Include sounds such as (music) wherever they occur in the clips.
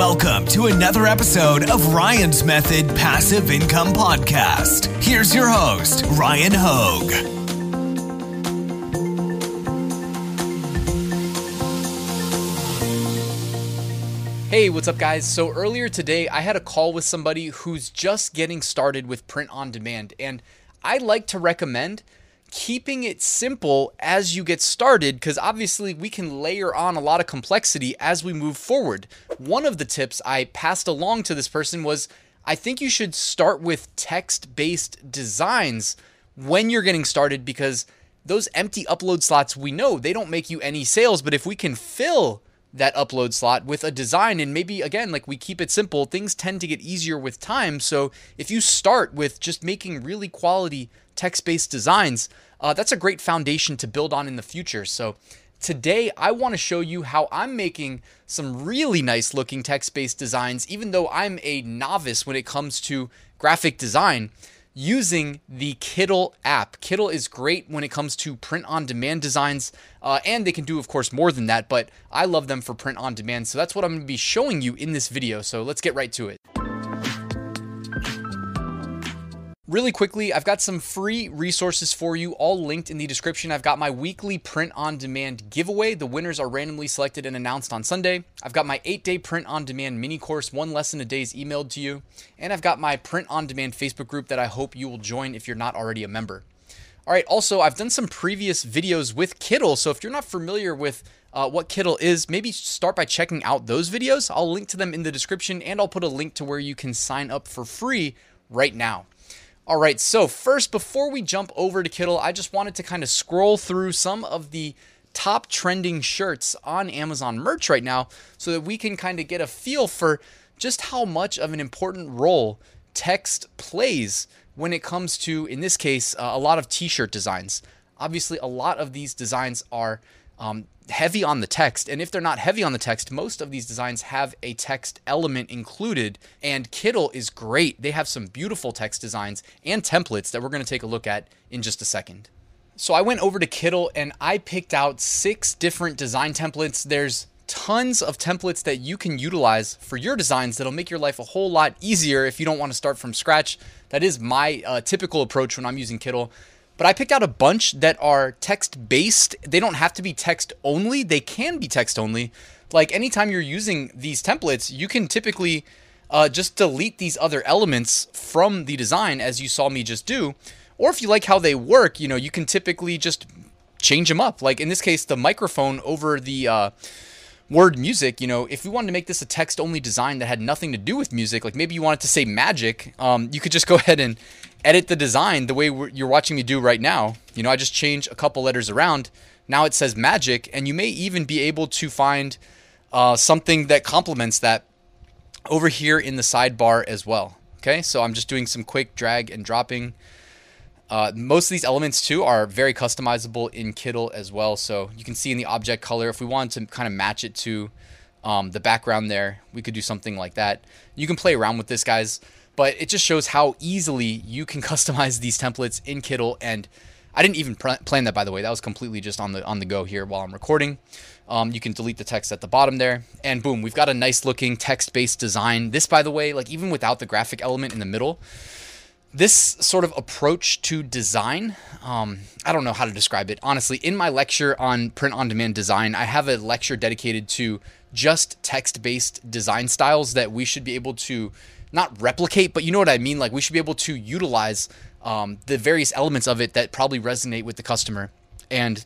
Welcome to another episode of Ryan's Method Passive Income Podcast. Here's your host, Ryan Hogue. Hey, what's up, guys? So, earlier today, I had a call with somebody who's just getting started with print on demand, and I like to recommend keeping it simple as you get started because obviously we can layer on a lot of complexity as we move forward. One of the tips I passed along to this person was I think you should start with text based designs when you're getting started because those empty upload slots we know they don't make you any sales, but if we can fill that upload slot with a design and maybe again like we keep it simple things tend to get easier with time so if you start with just making really quality text-based designs uh, that's a great foundation to build on in the future so today i want to show you how i'm making some really nice looking text-based designs even though i'm a novice when it comes to graphic design using the Kittl app. Kittl is great when it comes to print on demand designs, uh, and they can do, of course, more than that, but I love them for print on demand. So that's what I'm going to be showing you in this video. So let's get right to it. Really quickly, I've got some free resources for you, all linked in the description. I've got my weekly print on demand giveaway. The winners are randomly selected and announced on Sunday. I've got my eight day print on demand mini course, one lesson a day is emailed to you. And I've got my print on demand Facebook group that I hope you will join if you're not already a member. All right, also, I've done some previous videos with Kittl. So if you're not familiar with uh, what Kittl is, maybe start by checking out those videos. I'll link to them in the description and I'll put a link to where you can sign up for free right now. All right, so first, before we jump over to Kittl, I just wanted to kind of scroll through some of the top trending shirts on Amazon merch right now so that we can kind of get a feel for just how much of an important role text plays when it comes to, in this case, uh, a lot of t shirt designs. Obviously, a lot of these designs are um, heavy on the text. And if they're not heavy on the text, most of these designs have a text element included. And Kittl is great. They have some beautiful text designs and templates that we're going to take a look at in just a second. So I went over to Kittl and I picked out six different design templates. There's tons of templates that you can utilize for your designs that'll make your life a whole lot easier if you don't want to start from scratch. That is my uh, typical approach when I'm using Kittl. But I picked out a bunch that are text based. They don't have to be text only, they can be text only. Like anytime you're using these templates, you can typically uh, just delete these other elements from the design as you saw me just do. Or if you like how they work, you know, you can typically just change them up. Like in this case, the microphone over the uh, word music, you know, if we wanted to make this a text only design that had nothing to do with music, like maybe you wanted to say magic, um, you could just go (laughs) ahead and edit the design the way you're watching me do right now. You know, I just change a couple letters around. Now it says magic, and you may even be able to find uh, something that complements that over here in the sidebar as well. Okay, so I'm just doing some quick drag and dropping. Uh, most of these elements too are very customizable in Kittl as well. So you can see in the object color, if we wanted to kind of match it to um, the background there, we could do something like that. You can play around with this, guys but it just shows how easily you can (laughs) customize these templates in Kittl. And I didn't even plan that, by the way. That was completely just on the on the go here while I'm recording. Um, you can delete the text at the bottom there, and boom, we've got a nice looking text-based design. This, by the way, like even without the graphic element in the middle, this sort of approach to design, um, I don't know how to describe it. Honestly, in my lecture on print on demand design, I have a lecture dedicated to just text based design styles that we should be able to not replicate, but you know what I mean. Like we should be able to utilize um, the various elements of it that probably resonate with the customer and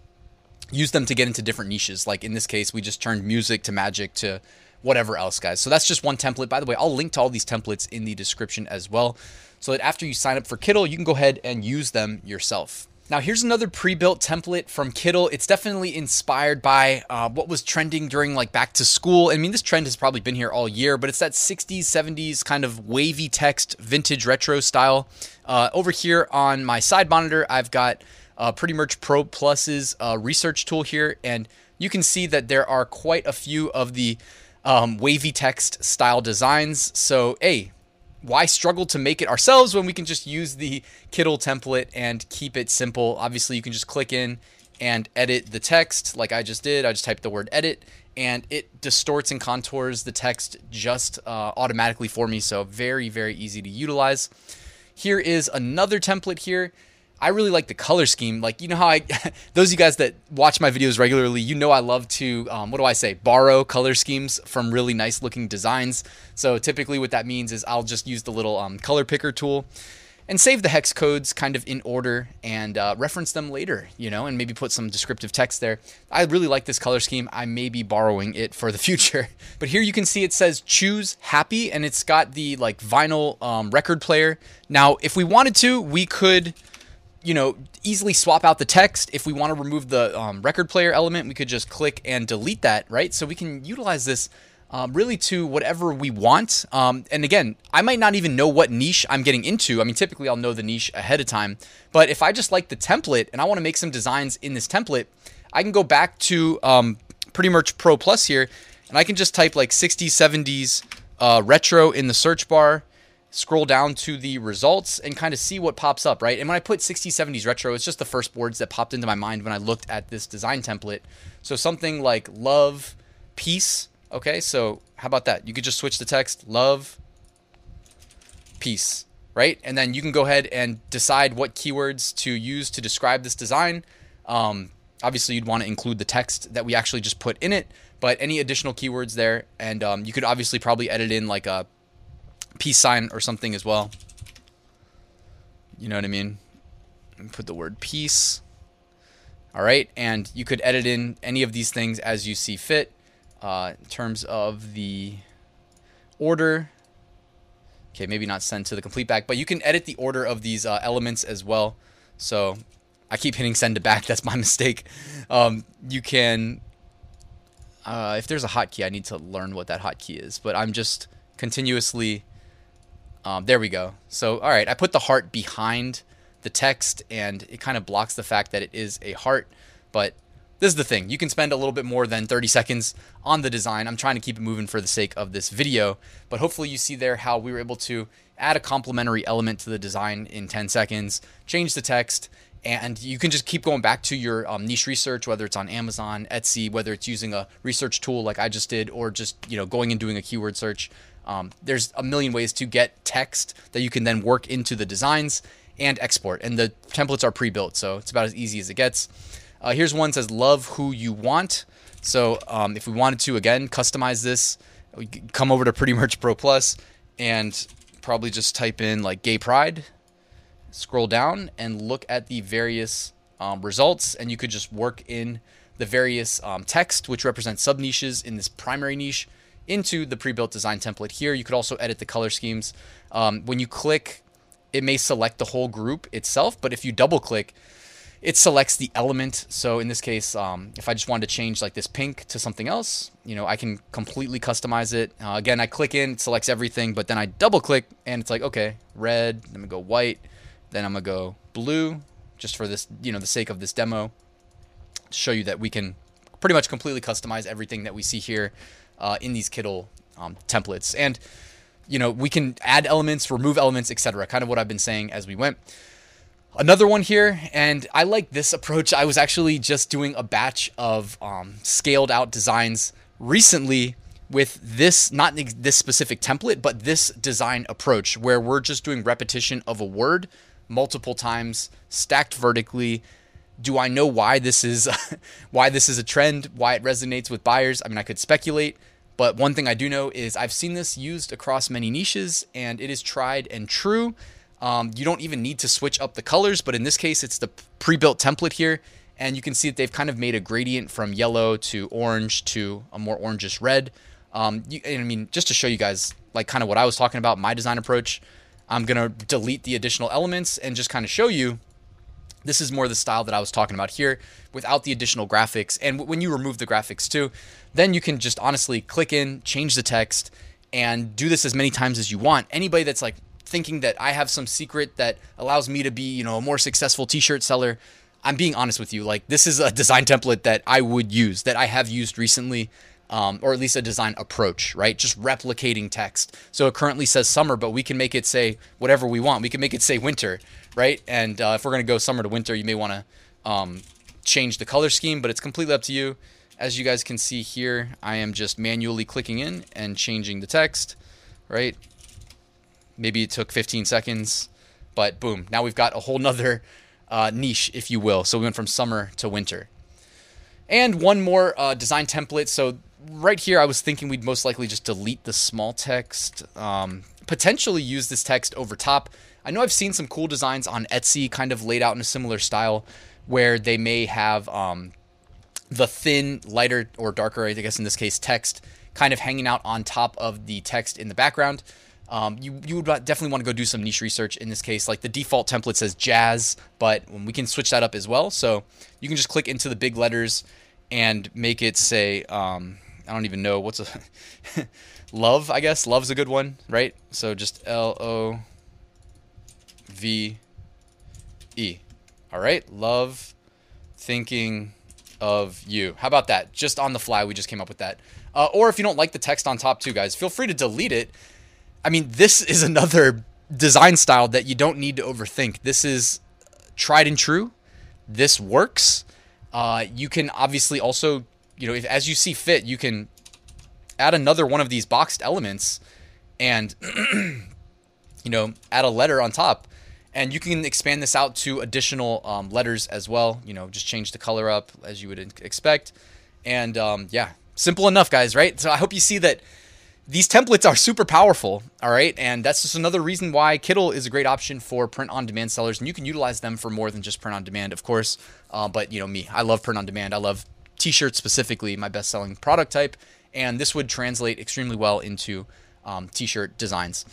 use them to get into different niches. Like in this case, we just turned music to magic to whatever else, guys. So that's just one template. By the way, I'll link to all these templates in the description as well, so that after you sign up for Kittl, you can go ahead and use them yourself. Now, here's another pre-built template from Kittl. It's definitely inspired by uh, what was trending during like back to school. I mean, this trend has probably been here all year, but it's that 60s, 70s kind of wavy text, vintage retro style. Uh, over here on my side monitor, I've got uh, Pretty Merch Pro Plus's uh, research tool here, and you can see that there are quite a few of the um, wavy text style designs. So, hey, why struggle to make it ourselves when we can just use the Kittl template and keep it simple? Obviously, you can just click in and edit the text like I just did. I just typed the word edit and it distorts and contours the text just uh, automatically for me. So very, very easy to utilize. Here is another template here. I really like the color scheme. Like, you know how I, (laughs) those of you guys that watch my videos regularly, you know I love to, um, what do I say, borrow color schemes from really nice looking designs. So typically what that means is I'll just use the little um, color picker tool and save the hex codes kind of in order and uh, reference them later, you know, and maybe put some descriptive text there. I really like this color scheme. I may be borrowing it for the (laughs) future. But here you can see it says choose happy and it's got the like vinyl um, record player. Now, if we wanted to, we could, you know, easily swap out the text. If we want to remove the um, record player element, we could just click and delete that, right? So we can utilize this um, really to whatever we want. Um, and again, I might not even know what niche I'm getting into. I mean, typically I'll know the niche ahead of time. But if I just like the template and I want to make some designs in this template, I can go back to um, Pretty Merch Pro Plus here and I can just type like 60s, 70s uh, retro in the search bar, scroll down to the results and kind of see what pops up, right? And when I put 60s, 70s retro, it's just the first words that popped into my mind when I looked at this design template. So something like love, peace, Okay, so how about that? You could just switch the text love, peace, right? And then you can go ahead and decide what keywords to use to describe this design. Um, obviously, you'd want to include the text that we actually just put in it, but any additional keywords there. And um, you could obviously probably edit in like a peace sign or something as well. You know what I mean? Put the word peace. All right, and you could edit in any of these things as you see fit. Uh, in terms of the order, okay, maybe not send to the complete back, but you can edit the order of these uh, elements as well. So I keep hitting send to back. (laughs) That's my mistake. Um, you can, uh, if there's a hotkey, I need to learn what that hotkey is. But I'm just continuously. Um, there we go. So all right, I put the heart behind the text, and it kind of blocks the fact that it is a heart. But this is the thing. You can spend a little bit more than 30 seconds on the design. I'm trying to keep it moving for the sake of this video, but hopefully you see there how we were able to add a complementary element to the design in 10 seconds, change the text, and you can just keep going back to your um, niche research, whether it's on Amazon, Etsy, whether it's using a research tool like I just did, or just you know going and doing a keyword search. Um, there's a million ways to get text that you can then work into the designs and export, and the templates are pre-built, so it's about as easy as it gets. Uh, here's one says love who you want. So um, if we wanted to again customize this, we come over to (laughs) Pretty Merch Pro Plus and probably just type in like gay pride, scroll down and look at the various um, results, and you could just work in the various um, text which represent sub niches in this primary niche into the pre-built design template here. You could also edit the color schemes. Um, when you click, it may select the whole group itself, but if you double click, it selects the element. So in this case, um, if I just wanted to change like this pink to something else, you know, I can completely customize it. Uh, again, I click in, it selects everything, but then I double click and it's like, okay, red, I'm gonna go white, then I'm gonna go blue, just for this, you know, the sake of this demo, show you that we can pretty much completely customize everything that we see here uh, in these Kittl um, templates. And, you know, we can add elements, remove elements, etc. Kind of what I've been saying as we went. Another one here, and I like this approach. I was actually just doing a batch of um, scaled out designs recently with this, not this specific template, but this design approach where we're just doing repetition of a word multiple times, stacked vertically. Do I know why this is (laughs) why this is a trend, why it resonates with buyers? I mean, I could speculate, but one thing I do know is I've seen this used across many niches and it is tried and true. Um, you don't even need to switch up the colors, but in this case, it's the pre-built template here. And you can see that they've kind of made a gradient from yellow to orange to a more orangish red. Um, you, I mean, just to show you guys, like kind of what I was talking about, my design approach, I'm going to delete the additional elements and just kind of show you this is more the style that I was talking about here without the additional graphics. And when you remove the graphics too, then you can just honestly click in, change the text, and do this as many times as you want. Anybody that's like thinking that I have some secret that allows me to be, you know, a more successful t-shirt seller. I'm being honest with you. Like this is a design template that I would use, that I have used recently, um, or at least a design approach, right? Just replicating text. So it currently says summer, but we can make it say whatever we want. We can make it say winter, right? And uh, if we're gonna go summer to winter, you may want to um, change the color scheme, but it's completely up to you. As you guys can see here, I am just manually clicking in and changing the text, right? Maybe it took 15 seconds, but boom, now we've got a whole nother uh, niche, if you will. So we went from summer to winter. And one more uh, design template. So right here, I was thinking we'd most likely just delete the small text, um, potentially use this text over top. I know I've seen some cool designs on Etsy kind of laid out in a similar style where they may have um, the thin, lighter, or darker, I guess in this case, text kind of hanging out on top of the text in the background. Um, you, you would definitely want to go do some niche research in this case. Like the default template says jazz, but we can switch that up as well. So you can just click into the big letters and make it say, um, I don't even know what's a (laughs) love, I guess. Love's a good one, right? So just L O V E. All right. Love thinking of you. How about that? Just on the fly, we just came up with that. Uh, or if you don't like the text on top, too, guys, feel free to delete it. I mean, this is another design style that you don't need to overthink. This is tried and true. This works. Uh, you can obviously also, you know, if, as you see fit, you can add another one of these boxed elements and, (clears throat) you know, add a letter on top. And you can expand this out to additional um, letters as well. You know, just change the color up as you would expect. And um, yeah, simple enough, guys, right? So I hope you see that these templates are super powerful, all right? And that's just another reason why Kittl is a great option for print on demand sellers. And you can utilize them for more than just print on demand, of course. Uh, but, you know, me, I love print on demand. I love t shirts specifically, my best selling product type. And this would translate extremely well into um, t shirt designs.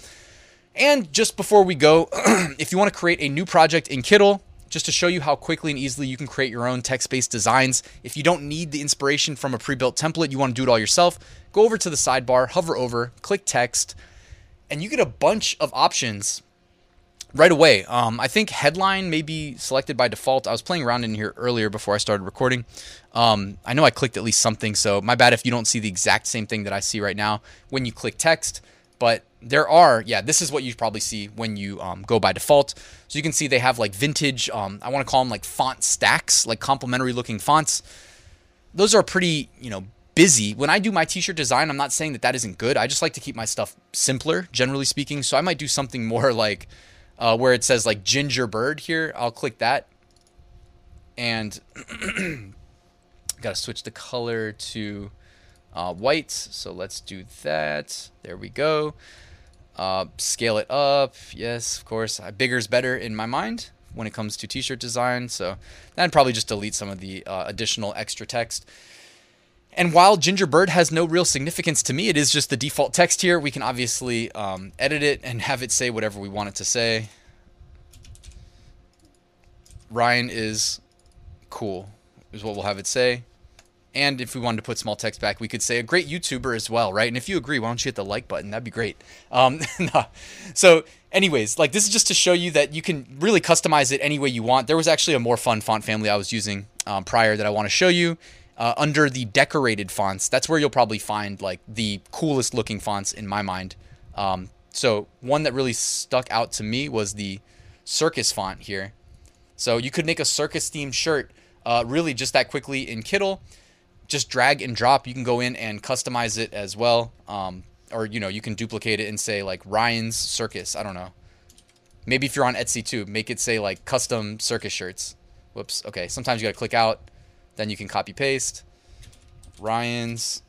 And just before we go, (clears throat) if you want to create a new project in Kittl, just to show you how quickly and easily you can create your own text based designs. If you don't need the inspiration from a pre built template, you want to do it all yourself, go over to the sidebar, hover over, click text, and you get a bunch of options right away. Um, I think headline may be selected by default. I was playing around in here earlier before I started recording. Um, I know I clicked at least something, so my bad if you don't see the exact same thing that I see right now when you click text. But there are, yeah, this is what you probably see when you um, go by default. So you can see they have like vintage, um, I want to call them like font stacks, like complementary looking fonts. Those are pretty, you know, busy. When I do my t-shirt design, I'm not saying that that isn't good. I just like to keep my stuff simpler, generally speaking. So I might do something (laughs) more like uh, where it says like ginger bird here. I'll click that, and (clears throat) got to switch the color to uh, white. So let's do that. There we go. Uh, scale it up. Yes, of course. Uh, bigger is better in my mind when it comes to t-shirt design. So then probably just delete some of the uh, additional extra text. And while Gingerbird has no real significance to me, it is just the default text here. We can obviously um, edit it and have it say whatever we want it to say. Ryan is cool, is what we'll have it say. And if we wanted to put small text back, we could say a great YouTuber as well, right? And if you agree, why don't you hit the like button? That'd be great. Um, (laughs) no. So, anyways, like this is just to show you that you can really customize it any way you want. There was actually a more fun font family I was using um, prior that I want to show you uh, under the decorated fonts. That's where you'll probably find like the coolest looking fonts in my mind. Um, so one that really stuck out to me was the circus font here. So you could make a circus themed shirt uh, really just that quickly in Kittl. Just drag and drop. You can go in and customize it as well. Um, or, you know, you can duplicate it and say like Ryan's Circus. I don't know. Maybe if you're on Etsy too, make it say like custom circus shirts. Whoops. Okay. Sometimes you got to click out then you can copy paste Ryan's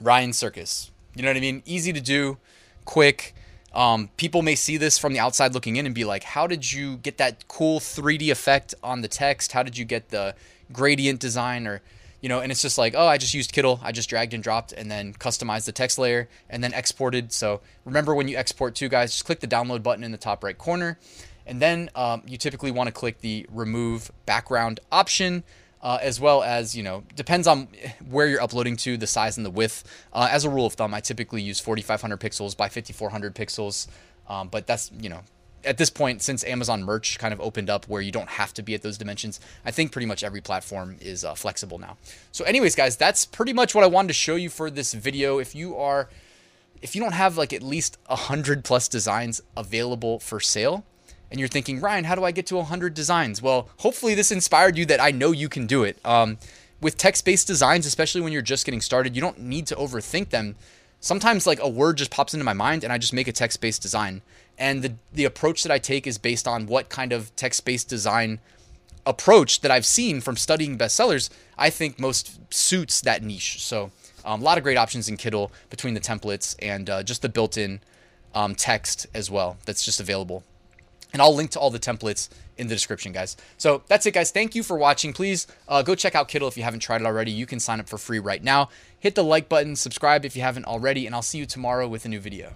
Ryan Circus. You know what I mean? Easy to do, quick. Um, people may see this from the outside looking in and be like, "How did you get that cool 3D effect on the text? How did you get the gradient design?" Or you know, and it's just like, "Oh, I just used Kittl. I just dragged and dropped and then customized the text layer and then exported." So remember when you export too, guys, just click the download button in the top right corner, and then um, you typically want to click the remove background option uh, as well as you know depends on where you're uploading to the size and the width. Uh, as a rule of thumb i typically use 4500 pixels by 5400 pixels. Um, but that's you know at this point since amazon merch kind of opened up where you don't have to be at those dimensions i think pretty much every platform is uh, flexible now. So anyways guys that's pretty much what i wanted to show you for this video. If you are if you don't have like at least 100 plus designs available for sale and you're thinking, Ryan, how do I get to 100 designs? Well, hopefully this inspired you that I know you can do it. Um, with text based designs, especially when you're just getting started, you don't need to overthink them. Sometimes, like a word just pops into my mind, and I just make a text based design. And the, the approach that I take is based on what kind of text based design approach that I've seen from studying bestsellers, I think most suits that niche. So, um, a lot of great options in Kittl between the templates and uh, just the built in um, text as well that's just available. And I'll link to all the templates in the description, guys. So that's it, guys. Thank you for watching. Please uh, go check out Kittl if you haven't tried it already. You can sign up for free right now. Hit the like button, subscribe if you haven't already, and I'll see you tomorrow with a new video.